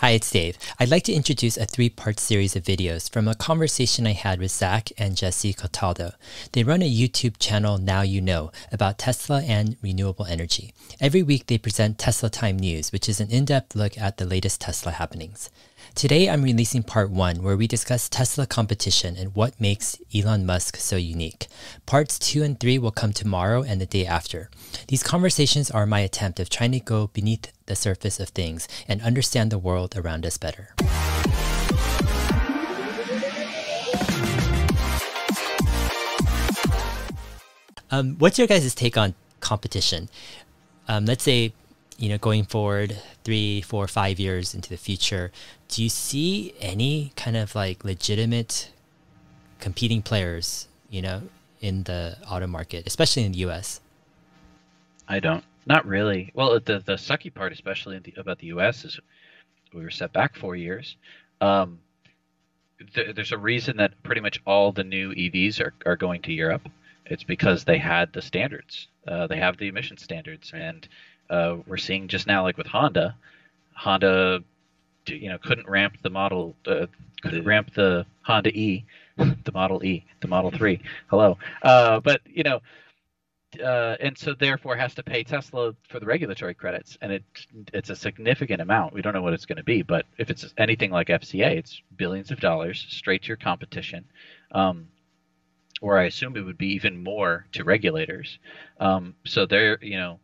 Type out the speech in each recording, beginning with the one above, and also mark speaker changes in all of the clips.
Speaker 1: Hi, it's Dave. I'd like to introduce a three part series of videos from a conversation I had with Zac and Jesse Cataldo. They run a YouTube channel, Now You Know, about Tesla and renewable energy. Every week they present Tesla Time News, which is an in depth look at the latest Tesla happenings. Today I'm releasing part one, where we discuss Tesla competition and what makes Elon Musk so unique. Parts two and three will come tomorrow and the day after. These conversations are my attempt of trying to go beneath the surface of things and understand the world around us better. Um, what's your guys' take on competition? Um, let's say you know, going forward three, four, five years into the future, do you see any kind of like legitimate competing players, you know, in the auto market, especially in the U.S.?
Speaker 2: I don't. Not really. Well, the the sucky part, especially the, about the U.S., is we were set back four years. Um, th- there's a reason that pretty much all the new EVs are, are going to Europe. It's because they had the standards. Uh, they have the emission standards, and uh, we're seeing just now, like with Honda, Honda, you know, couldn't ramp the model, uh, couldn't ramp the Honda E, the Model E, the Model Three. Hello, uh, but you know, uh, and so therefore has to pay Tesla for the regulatory credits, and it it's a significant amount. We don't know what it's going to be, but if it's anything like FCA, it's billions of dollars straight to your competition. Um, or I assume it would be even more to regulators. Um, so they're, you know,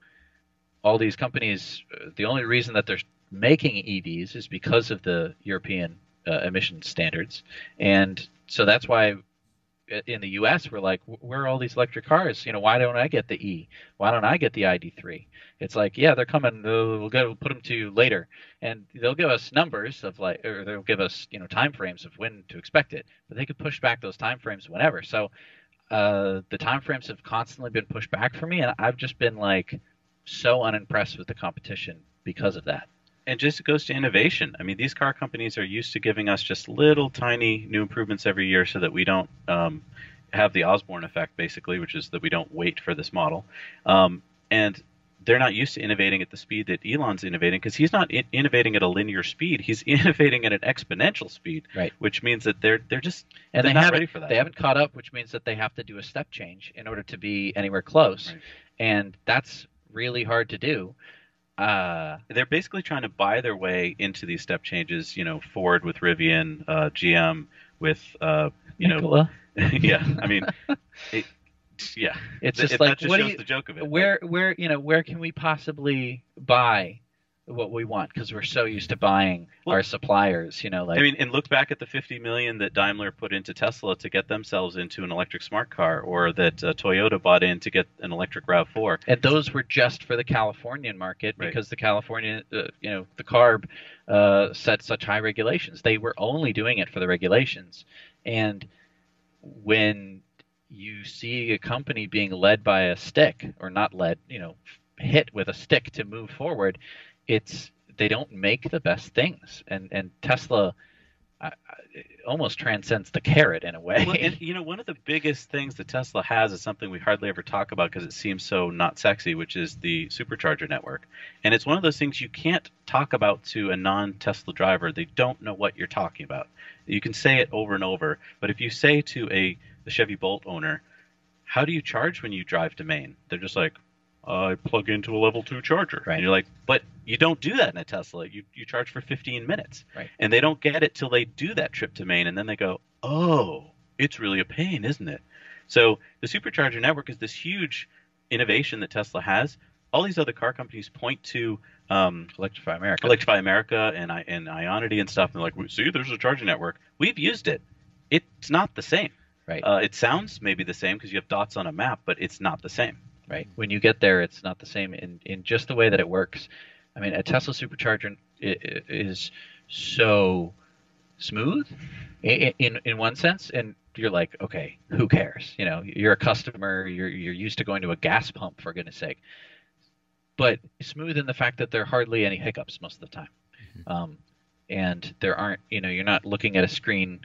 Speaker 2: all these companies, uh, the only reason that they're making EVs is because of the European uh, emission standards, and so that's why in the U.S. we're like, where are all these electric cars? You know, why don't I get the E? Why don't I get the ID3? It's like, yeah, they're coming. We'll go we'll put them to you later, and they'll give us numbers of like, or they'll give us you know time frames of when to expect it, but they could push back those time frames whenever. So uh, the time frames have constantly been pushed back for me, and I've just been like so unimpressed with the competition because of that.
Speaker 3: And just goes to innovation. I mean, these car companies are used to giving us just little tiny new improvements every year so that we don't um, have the Osborne effect, basically, which is that we don't wait for this model. Um, and they're not used to innovating at the speed that Elon's innovating because he's not in- innovating at a linear speed. He's innovating at an exponential speed,
Speaker 2: right?
Speaker 3: Which means that they're they're just
Speaker 2: and
Speaker 3: they're
Speaker 2: they haven't
Speaker 3: ready for that.
Speaker 2: they haven't caught up, which means that they have to do a step change in order to be anywhere close,
Speaker 3: Right.
Speaker 2: and that's really hard to do. Uh,
Speaker 3: they're basically trying to buy their way into these step changes. You know, Ford with Rivian, uh, GM with uh, you
Speaker 2: Nikola.
Speaker 3: know, yeah. I mean, it, yeah.
Speaker 2: It's just
Speaker 3: it-
Speaker 2: like
Speaker 3: just
Speaker 2: what do you,
Speaker 3: the joke of it.
Speaker 2: where where you know where can we possibly buy what we want because we're so used to buying
Speaker 3: Well,
Speaker 2: our suppliers. You know, like
Speaker 3: I mean, and look back at the 50 million that Daimler put into Tesla to get themselves into an electric smart car, or that uh, Toyota bought in to get an electric Rav4.
Speaker 2: and those were just for the Californian market
Speaker 3: Right.
Speaker 2: because the California, uh, you know, the CARB uh, set such high regulations. They were only doing it for the regulations, and when you see a company being led by a stick or not led, you know, hit with a stick to move forward, it's they don't make the best things, and and Tesla. Uh, almost transcends the carrot in a way.
Speaker 3: Well, and you know, one of the biggest things that Tesla has is something we hardly ever talk about because it seems so not sexy, which is the supercharger network. And it's one of those things you can't talk about to a non-Tesla driver. They don't know what you're talking about. You can say it over and over, but if you say to a the Chevy Bolt owner, "How do you charge when you drive to Maine?" They're just like, "I plug into a level two charger."
Speaker 2: Right.
Speaker 3: And you're like, "But you don't do that in a Tesla. You you charge for 15 minutes."
Speaker 2: Right.
Speaker 3: And they don't get it till they do that trip to Maine, and then they go, "Oh, it's really a pain, isn't it?" So the supercharger network is this huge innovation that Tesla has. All these other car companies point to um,
Speaker 2: Electrify America.
Speaker 3: Electrify America and I and Ionity and stuff, and they're like, "See, there's a charging network. We've used it. It's not the same.
Speaker 2: right.
Speaker 3: Uh, it sounds maybe the same because you have dots on a map, but it's not the same."
Speaker 2: Right? When you get there, it's not the same in, in just the way that it works. I mean, a Tesla supercharger is so smooth in in one sense, and you're like, okay, who cares? You know, you're a customer, you're you're used to going to a gas pump for goodness sake. But smooth in the fact that there are hardly any hiccups most of the time, um, and there aren't. You know, you're not looking at a screen.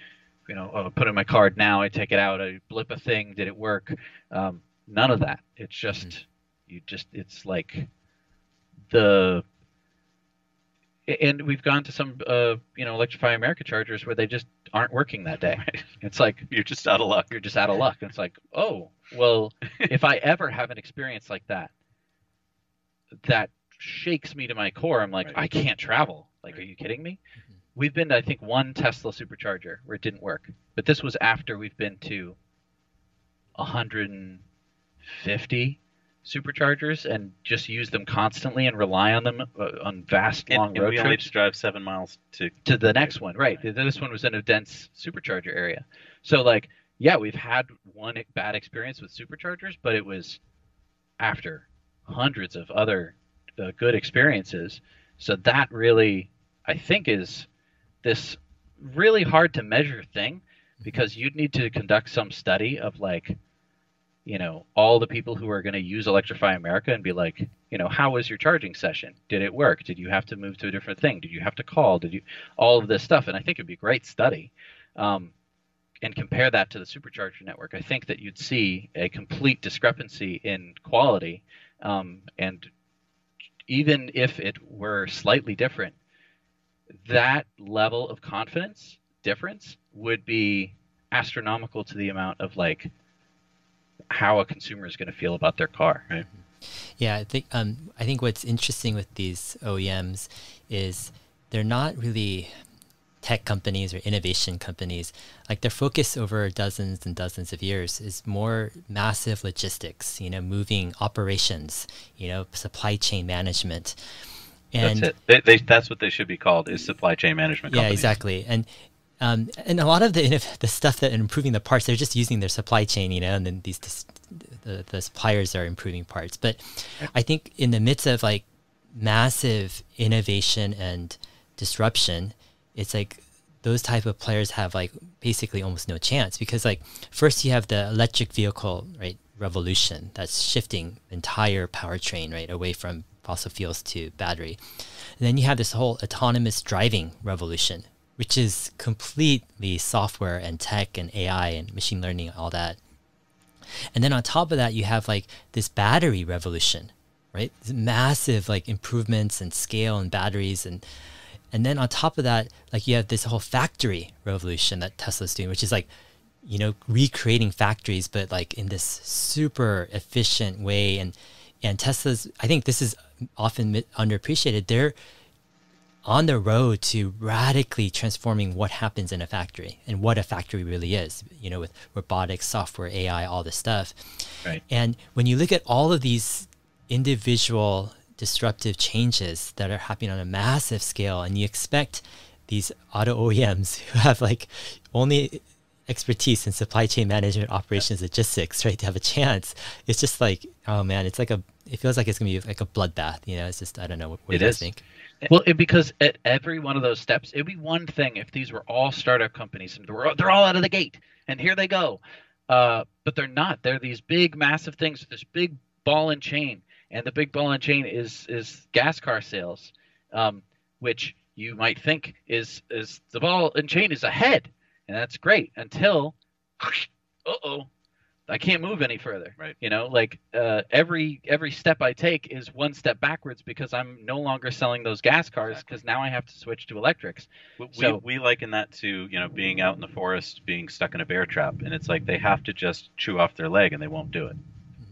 Speaker 2: You know, oh, I put in my card now. I take it out. I blip a thing. Did it work? Um, none of that. It's just you just it's like the and we've gone to some uh, you know electrify america chargers where they just aren't working that day
Speaker 3: Right.
Speaker 2: it's like
Speaker 3: You're just out of luck.
Speaker 2: you're just out of luck it's like oh well if i ever have an experience like that that shakes me to my core i'm like
Speaker 3: Right.
Speaker 2: i can't travel like are you kidding me
Speaker 1: Mhm.
Speaker 2: we've been to i think one tesla supercharger where it didn't work but this was after we've been to 150 superchargers and just use them constantly and rely on them uh, on vast long
Speaker 3: and
Speaker 2: road
Speaker 3: we only
Speaker 2: trips
Speaker 3: just drive seven miles to
Speaker 2: to the next one, right? This one was in a dense supercharger area. So like, yeah, we've had one bad experience with superchargers, but it was after hundreds of other uh, good experiences. So that really, I think, is this really hard to measure thing because you'd need to conduct some study of like, you know, all the people who are going to use Electrify America and be like, you know, how was your charging session? Did it work? Did you have to move to a different thing? Did you have to call? Did you all of this stuff? And I think it'd be a great study. Um, and compare that to the supercharger network, I think that you'd see a complete discrepancy in quality. Um, and even if it were slightly different, that level of confidence difference would be astronomical to the amount of like how a consumer is going to feel about their car. Right?
Speaker 1: Yeah, I think um, I think what's interesting with these OEMs is they're not really tech companies or innovation companies. Like their focus over dozens and dozens of years is more massive logistics. You know, moving operations. You know, supply chain management. And
Speaker 3: that's it. They, they, that's what they should be called is supply chain management.
Speaker 1: yeah, exactly. And um, and a lot of the the stuff that improving the parts, they're just using their supply chain, you know, and then these the, the suppliers are improving parts. But I think in the midst of like massive innovation and disruption, it's like those type of players have like basically almost no chance because like first you have the electric vehicle right revolution that's shifting entire powertrain right away from fossil fuels to battery and then you have this whole autonomous driving revolution which is completely software and tech and ai and machine learning all that and then on top of that you have like this battery revolution right This massive like improvements and scale and batteries and and then on top of that, like you have this whole factory revolution that Tesla's doing, which is like, you know, recreating factories, but like in this super efficient way. And and Tesla's, I think this is often underappreciated. They're on the road to radically transforming what happens in a factory and what a factory really is. You know, with robotics, software, AI, all this stuff.
Speaker 2: Right.
Speaker 1: And when you look at all of these individual disruptive changes that are happening on a massive scale, and you expect these auto OEMs who have like only expertise in supply chain management, operations, logistics, right, to have a chance, it's just like, oh man, it's like a, it feels like it's gonna be like a bloodbath. You know, it's just I don't know what, what
Speaker 2: It
Speaker 1: do you guys think.
Speaker 2: Well, it, because at every one of those steps, it'd be one thing if these were all startup companies and they're, they're all out of the gate and here they go. Uh, but they're not. They're these big, massive things. This big ball and chain, and the big ball and chain is is gas car sales, um, which you might think is is the ball and chain is ahead, and that's great until, uh oh, I can't move any further.
Speaker 3: Right.
Speaker 2: You know, like uh, every every step I take is one step backwards because I'm no longer selling those gas cars because now I have to switch to electrics.
Speaker 3: We, we-
Speaker 2: So-
Speaker 3: we liken that to you know being out in the forest, being stuck in a bear trap, and it's like they have to just chew off their leg, and they won't do it.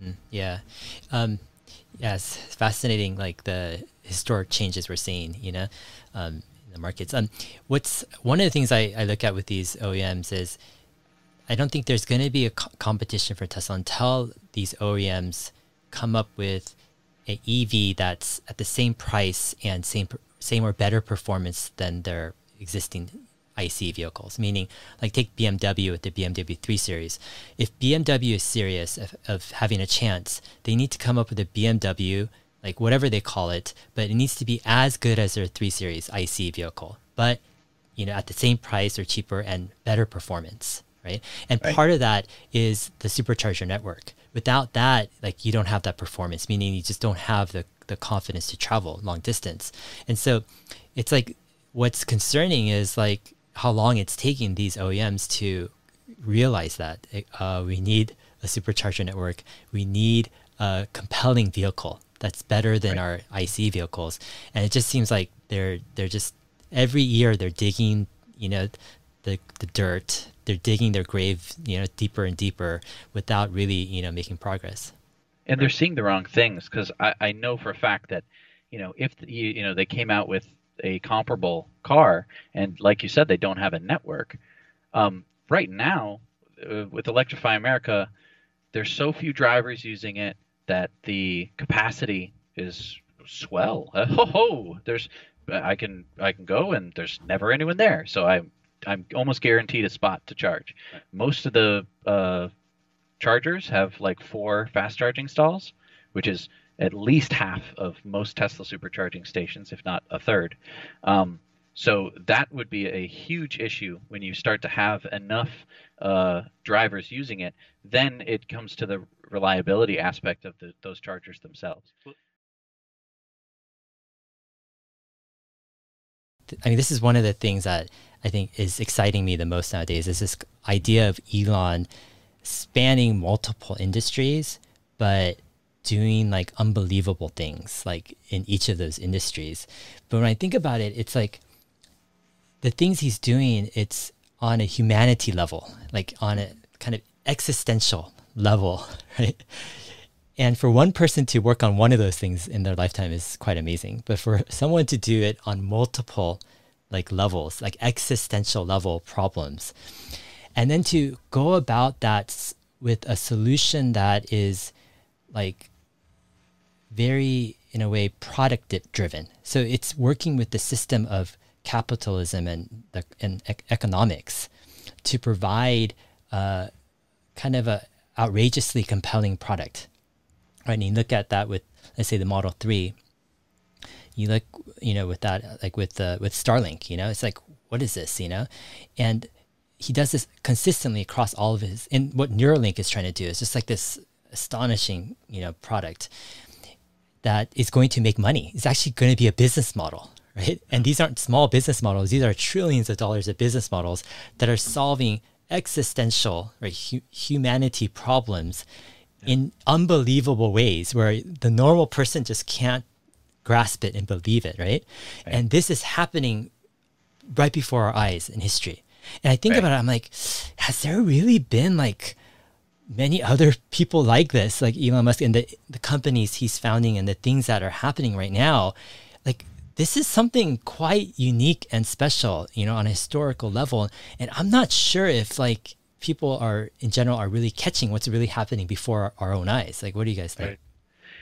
Speaker 1: Mhm. Yeah. Um, yeah, fascinating, like the historic changes we're seeing, you know, um, in the markets. Um, what's one of the things I, I look at with these OEMs is I don't think there's going to be a co- competition for Tesla until these OEMs come up with an EV that's at the same price and same same or better performance than their existing IC vehicles. Meaning, like take BMW with the BMW 3 Series. If BMW is serious of, of having a chance, they need to come up with a BMW, like whatever they call it, but it needs to be as good as their 3 Series IC vehicle, but you know at the same price or cheaper and better performance right? And
Speaker 2: Right.
Speaker 1: part of that is the supercharger network. Without that like you don't have that performance meaning you just don't have the, the confidence to travel long distance. And so it's like what's concerning is like how long it's taking these OEMs to realize that uh, we need a supercharger network. We need a compelling vehicle that's better than our IC vehicles. And it just seems like they're they're just every year they're digging, you know, the the dirt. They're digging their grave, you know, deeper and deeper without really, you know, making progress.
Speaker 2: And they're seeing the wrong things because I, I know for a fact that, you know, if you, you know they came out with a comparable car and like you said they don't have a network, um, right now uh, with Electrify America, there's so few drivers using it that the capacity is swell. Uh, ho ho! There's I can I can go and there's never anyone there, so I'm I'm almost guaranteed a spot to charge. Most of the uh, chargers have like four fast charging stalls, which is at least half of most Tesla supercharging stations, if not a third. Um, so that would be a huge issue when you start to have enough uh, drivers using it. Then it comes to the reliability aspect of the, those chargers themselves.
Speaker 1: I mean, this is one of the things that I think is exciting me the most nowadays is this idea of Elon spanning multiple industries, but doing like unbelievable things like in each of those industries. But when I think about it, it's like the things he's doing, it's on a humanity level, like on a kind of existential level, right? And for one person to work on one of those things in their lifetime is quite amazing. But for someone to do it on multiple like levels, like existential level problems, and then to go about that with a solution that is like very in a way product driven. So it's working with the system of capitalism and the, and economics to provide uh, kind of a outrageously compelling product. Right, and you look at that with let's say the Model Three. You look, you know, with that like with the with Starlink, you know, it's like what is this, you know, and he does this consistently across all of his. And what Neuralink is trying to do is just like this astonishing, you know, product that is going to make money. It's actually going to be a business model, right? And these aren't small business models. These are trillions of dollars of business models that are solving existential, right, hu- humanity problems yeah. in unbelievable ways where the normal person just can't grasp it and believe it, right? right? And this is happening right before our eyes in history. And I think right. about it, I'm like, has there really been like many other people like this, like Elon Musk and the, the companies he's founding and the things that are happening right now? Like, this is something quite unique and special, you know, on a historical level. And I'm not sure if like people are in general are really catching what's really happening before our, our own eyes. Like, what do you guys think?
Speaker 3: Right.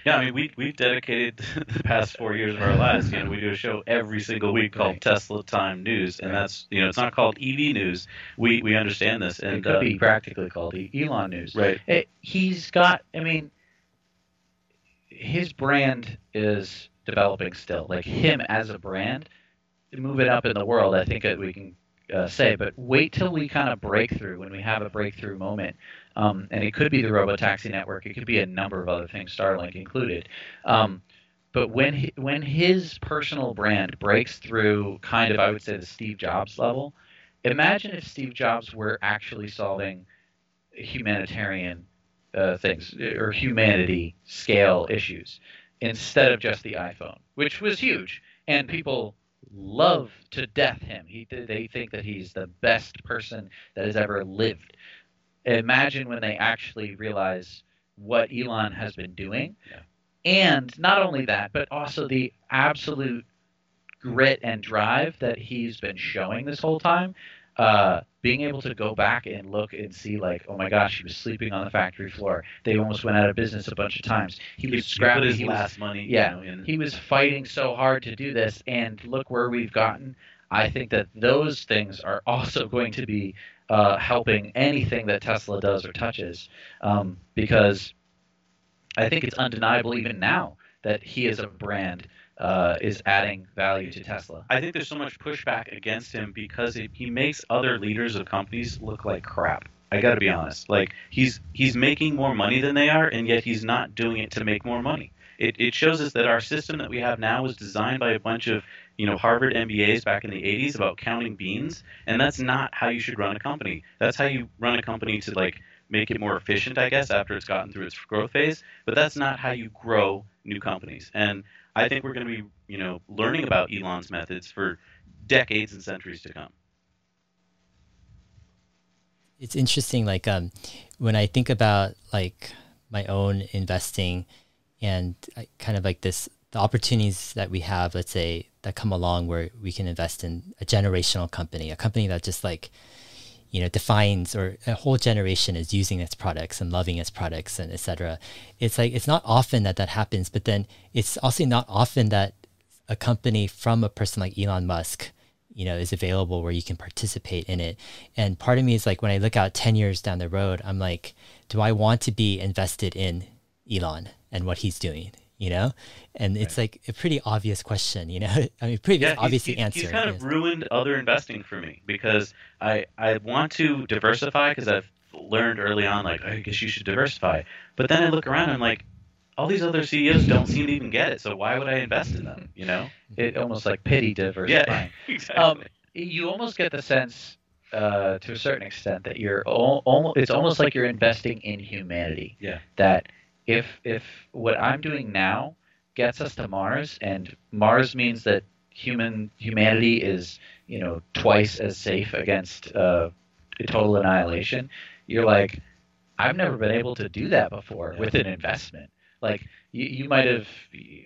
Speaker 3: Yeah, I mean, we we've dedicated the past four years of our lives. You know, we do a show every single week called. Tesla Time News, and that's you know, it's not called EV News. We we understand this, and
Speaker 2: it could uh, be practically called Elon News.
Speaker 3: Right.
Speaker 2: It, he's got. I mean, his brand is developing still. Like him as a brand, to move it up in the world. I think that we can uh, say, but wait till we kind of break through when we have a breakthrough moment. Um, and it could be the robotaxi network. It could be a number of other things, Starlink included. Um, but when he, when his personal brand breaks through, kind of, I would say, the Steve Jobs level. Imagine if Steve Jobs were actually solving humanitarian uh, things or humanity scale issues instead of just the iPhone, which was huge, and people love to death him. He they think that he's the best person that has ever lived. Imagine when they actually realize what Elon has been doing. Yeah. And not only that, but also the absolute grit and drive that he's been showing this whole time. Uh, being able to go back and look and see like, oh my gosh, he was sleeping on the factory floor. They almost went out of business a bunch of times. He was scrapping
Speaker 3: his
Speaker 2: he
Speaker 3: last was, money.
Speaker 2: Yeah,
Speaker 3: you know,
Speaker 2: he was fighting so hard to do this, and look where we've gotten. I think that those things are also going to be uh, helping anything that Tesla does or touches, um, because I think it's undeniable even now that he is a brand uh, is adding value to Tesla.
Speaker 3: I think there's so much pushback against him because he, he makes other leaders of companies look like crap. I got to be honest. Like he's he's making more money than they are, and yet he's not doing it to make more money. It, it shows us that our system that we have now was designed by a bunch of you know Harvard MBAs back in the 80s about counting beans, and that's not how you should run a company. That's how you run a company to like make it more efficient, I guess, after it's gotten through its growth phase. But that's not how you grow new companies. And I think we're going to be, you know, learning about Elon's methods for decades and centuries to come.
Speaker 1: It's interesting, like um, when I think about like my own investing and I, kind of like this, the opportunities that we have, let's say, that come along where we can invest in a generational company, a company that just like you know defines or a whole generation is using its products and loving its products and etc it's like it's not often that that happens but then it's also not often that a company from a person like Elon Musk you know is available where you can participate in it. And part of me is like when i look out 10 years down the road i'm like do i want to be invested in elon and what he's doing you know and it's like a pretty obvious question you know i mean pretty yeah, obvious
Speaker 3: he's,
Speaker 1: answer
Speaker 3: he's kind of ruined other investing for me because i i want to diversify because i've learned early on like i guess you should diversify but then i look around and i'm like all these other CEOs don't seem to even get it. So why would I invest in them? You know,
Speaker 2: it almost like pity diversifying.
Speaker 3: Yeah, exactly. Um,
Speaker 2: you almost get the sense, uh, to a certain extent, that you're almost. It's almost like you're investing in humanity.
Speaker 3: Yeah.
Speaker 2: That if if what I'm doing now gets us to Mars, and Mars means that human humanity is you know twice as safe against uh, total annihilation, you're like, I've never been able to do that before with an investment. Like you, you might have,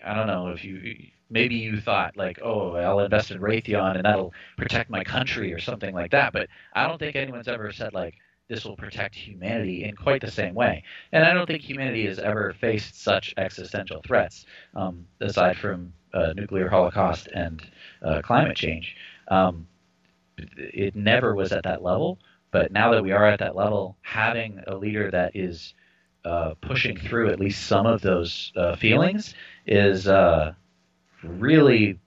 Speaker 2: I don't know if you maybe you thought like, oh, I'll invest in Raytheon and that'll protect my country or something like that. But I don't think anyone's ever said like this will protect humanity in quite the same way. And I don't think humanity has ever faced such existential threats, um, aside from uh, nuclear holocaust and uh, climate change. Um, it never was at that level. But now that we are at that level, having a leader that is uh, pushing through at least some of those uh, feelings is uh, really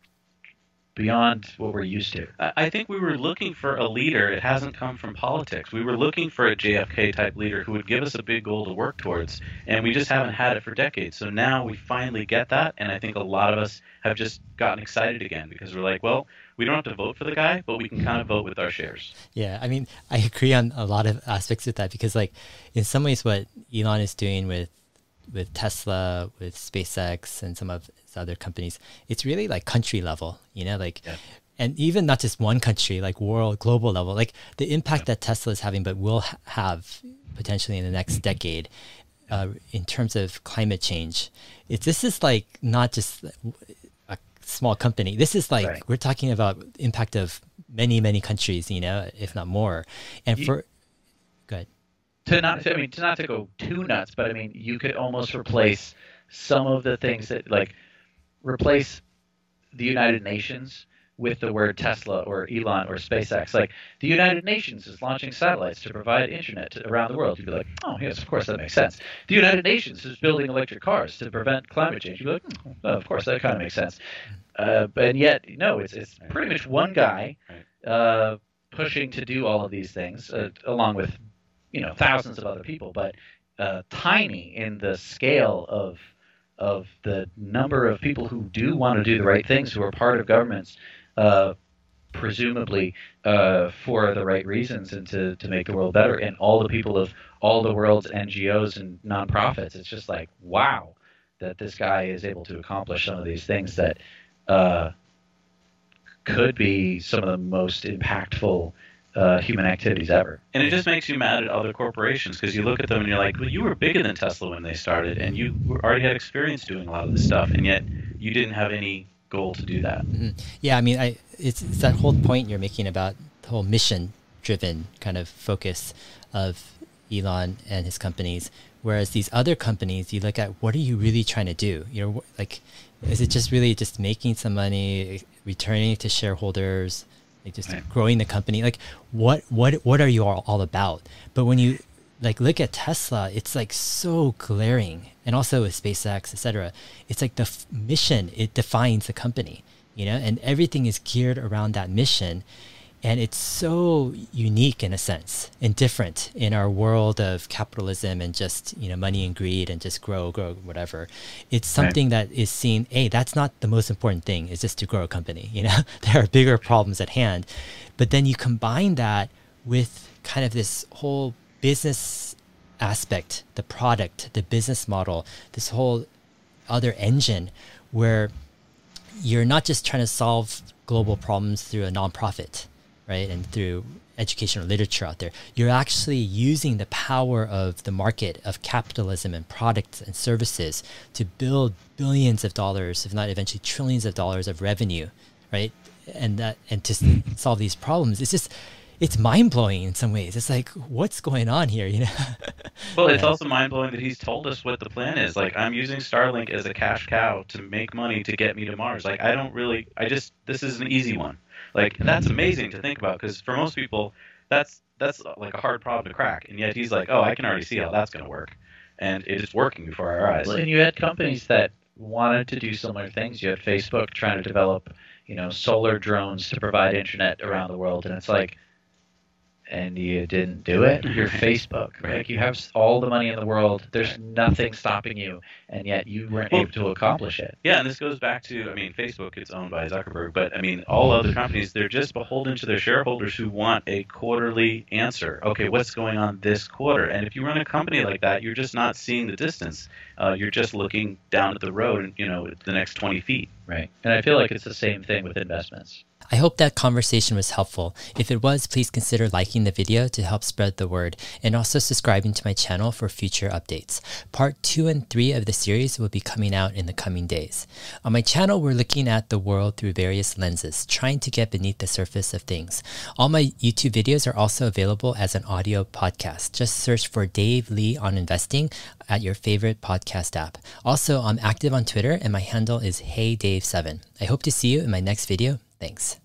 Speaker 2: beyond what we're used to.
Speaker 3: I think we were looking for a leader. It hasn't come from politics. We were looking for a JFK type leader who would give us a big goal to work towards, and we just haven't had it for decades. So now we finally get that, and I think a lot of us have just gotten excited again because we're like, well, we don't have to vote for the guy, but we can kind of vote with our shares.
Speaker 1: Yeah, I mean, I agree on a lot of aspects of that because, like, in some ways, what Elon is doing with with Tesla, with SpaceX, and some of other companies, it's really like country level, you know, like, yeah. and even not just one country, like world, global level, like the impact yeah. that Tesla is having, but will ha- have potentially in the next decade. Uh, in terms of climate change, it's this is like not just a small company. This is like right. we're talking about impact of many many countries, you know, if not more. And you, for good
Speaker 2: to not I mean to not to go too nuts, but I mean you could almost replace some of the things that like replace the United Nations with the word Tesla or Elon or SpaceX. Like the United Nations is launching satellites to provide internet to, around the world. You'd be like, oh yes, of course that makes sense. The United Nations is building electric cars to prevent climate change. You'd be like, hmm, well, of course that kind of makes sense. Uh, and yet, no, it's it's pretty much one guy uh, pushing to do all of these things, uh, along with you know thousands of other people, but uh, tiny in the scale of of the number of people who do want to do the right things, who are part of governments, uh, presumably uh, for the right reasons and to, to make the world better, and all the people of all the world's NGOs and nonprofits. It's just like, wow, that this guy is able to accomplish some of these things that uh, could be some of the most impactful uh, human activities ever.
Speaker 3: And it just makes you mad at other corporations because you look at them and you're like, well, you were bigger than Tesla when they started, and you already had experience doing a lot of this stuff, and yet you didn't have any goal to do that.
Speaker 1: Mm-hmm. Yeah, I mean, I, it's, it's that whole point you're making about the whole mission-driven kind of focus of Elon and his companies. Whereas these other companies, you look at what are you really trying to do? You know, like, is it just really just making some money, returning to shareholders? Like just right. growing the company like what what what are you all, all about? But when you like look at tesla it's like so glaring. And also with spacex etc it's like the f- mission it defines the company you know? And everything is geared around that mission and it's so unique in a sense and different in our world of capitalism and just you know money and greed and just grow grow whatever. It's something right. that is seen hey that's not the most important thing is just to grow a company you know? There are bigger problems at hand. But then you combine that with kind of this whole business aspect the product the business model this whole other engine where you're not just trying to solve global problems through a nonprofit, right? And through educational literature out there. You're actually using the power of the market of capitalism and products and services to build billions of dollars, if not eventually trillions of dollars of revenue, right? And that and to mm. solve these problems, it's just it's mind blowing in some ways. It's like, what's going on here? You know.
Speaker 3: well, it's also mind blowing that he's told us what the plan is. Like, I'm using Starlink as a cash cow to make money to get me to Mars. Like, I don't really. I just this is an easy one. Like, and that's amazing to think about because for most people, that's that's like a hard problem to crack. And yet he's like, oh, I can already see how that's going to work, and it is working before our eyes.
Speaker 2: And you had companies that wanted to do similar things. You had Facebook trying to develop, you know, solar drones to provide internet around the world, and it's like and you didn't do it, you're Facebook. Right? Like you have all the money in the world. There's nothing stopping you, and yet you weren't able to accomplish it.
Speaker 3: Yeah, and this goes back to I mean, Facebook is owned by Zuckerberg, but I mean, all other companies they're just beholden to their shareholders who want a quarterly answer. Okay, what's going on this quarter? And if you run a company like that, you're just not seeing the distance. Uh, you're just looking down at the road, you know, the next 20 feet.
Speaker 2: Right. And I feel like it's the same thing with investments.
Speaker 1: I hope that conversation was helpful. If it was, please consider liking the video to help spread the word and also subscribing to my channel for future updates. Part 2 and 3 of the series will be coming out in the coming days. On my channel, we're looking at the world through various lenses, trying to get beneath the surface of things. All my YouTube videos are also available as an audio podcast. Just search for Dave Lee on investing at your favorite podcast app. Also, I'm active on Twitter and my handle is HeyDave7. I hope to see you in my next video. Thanks.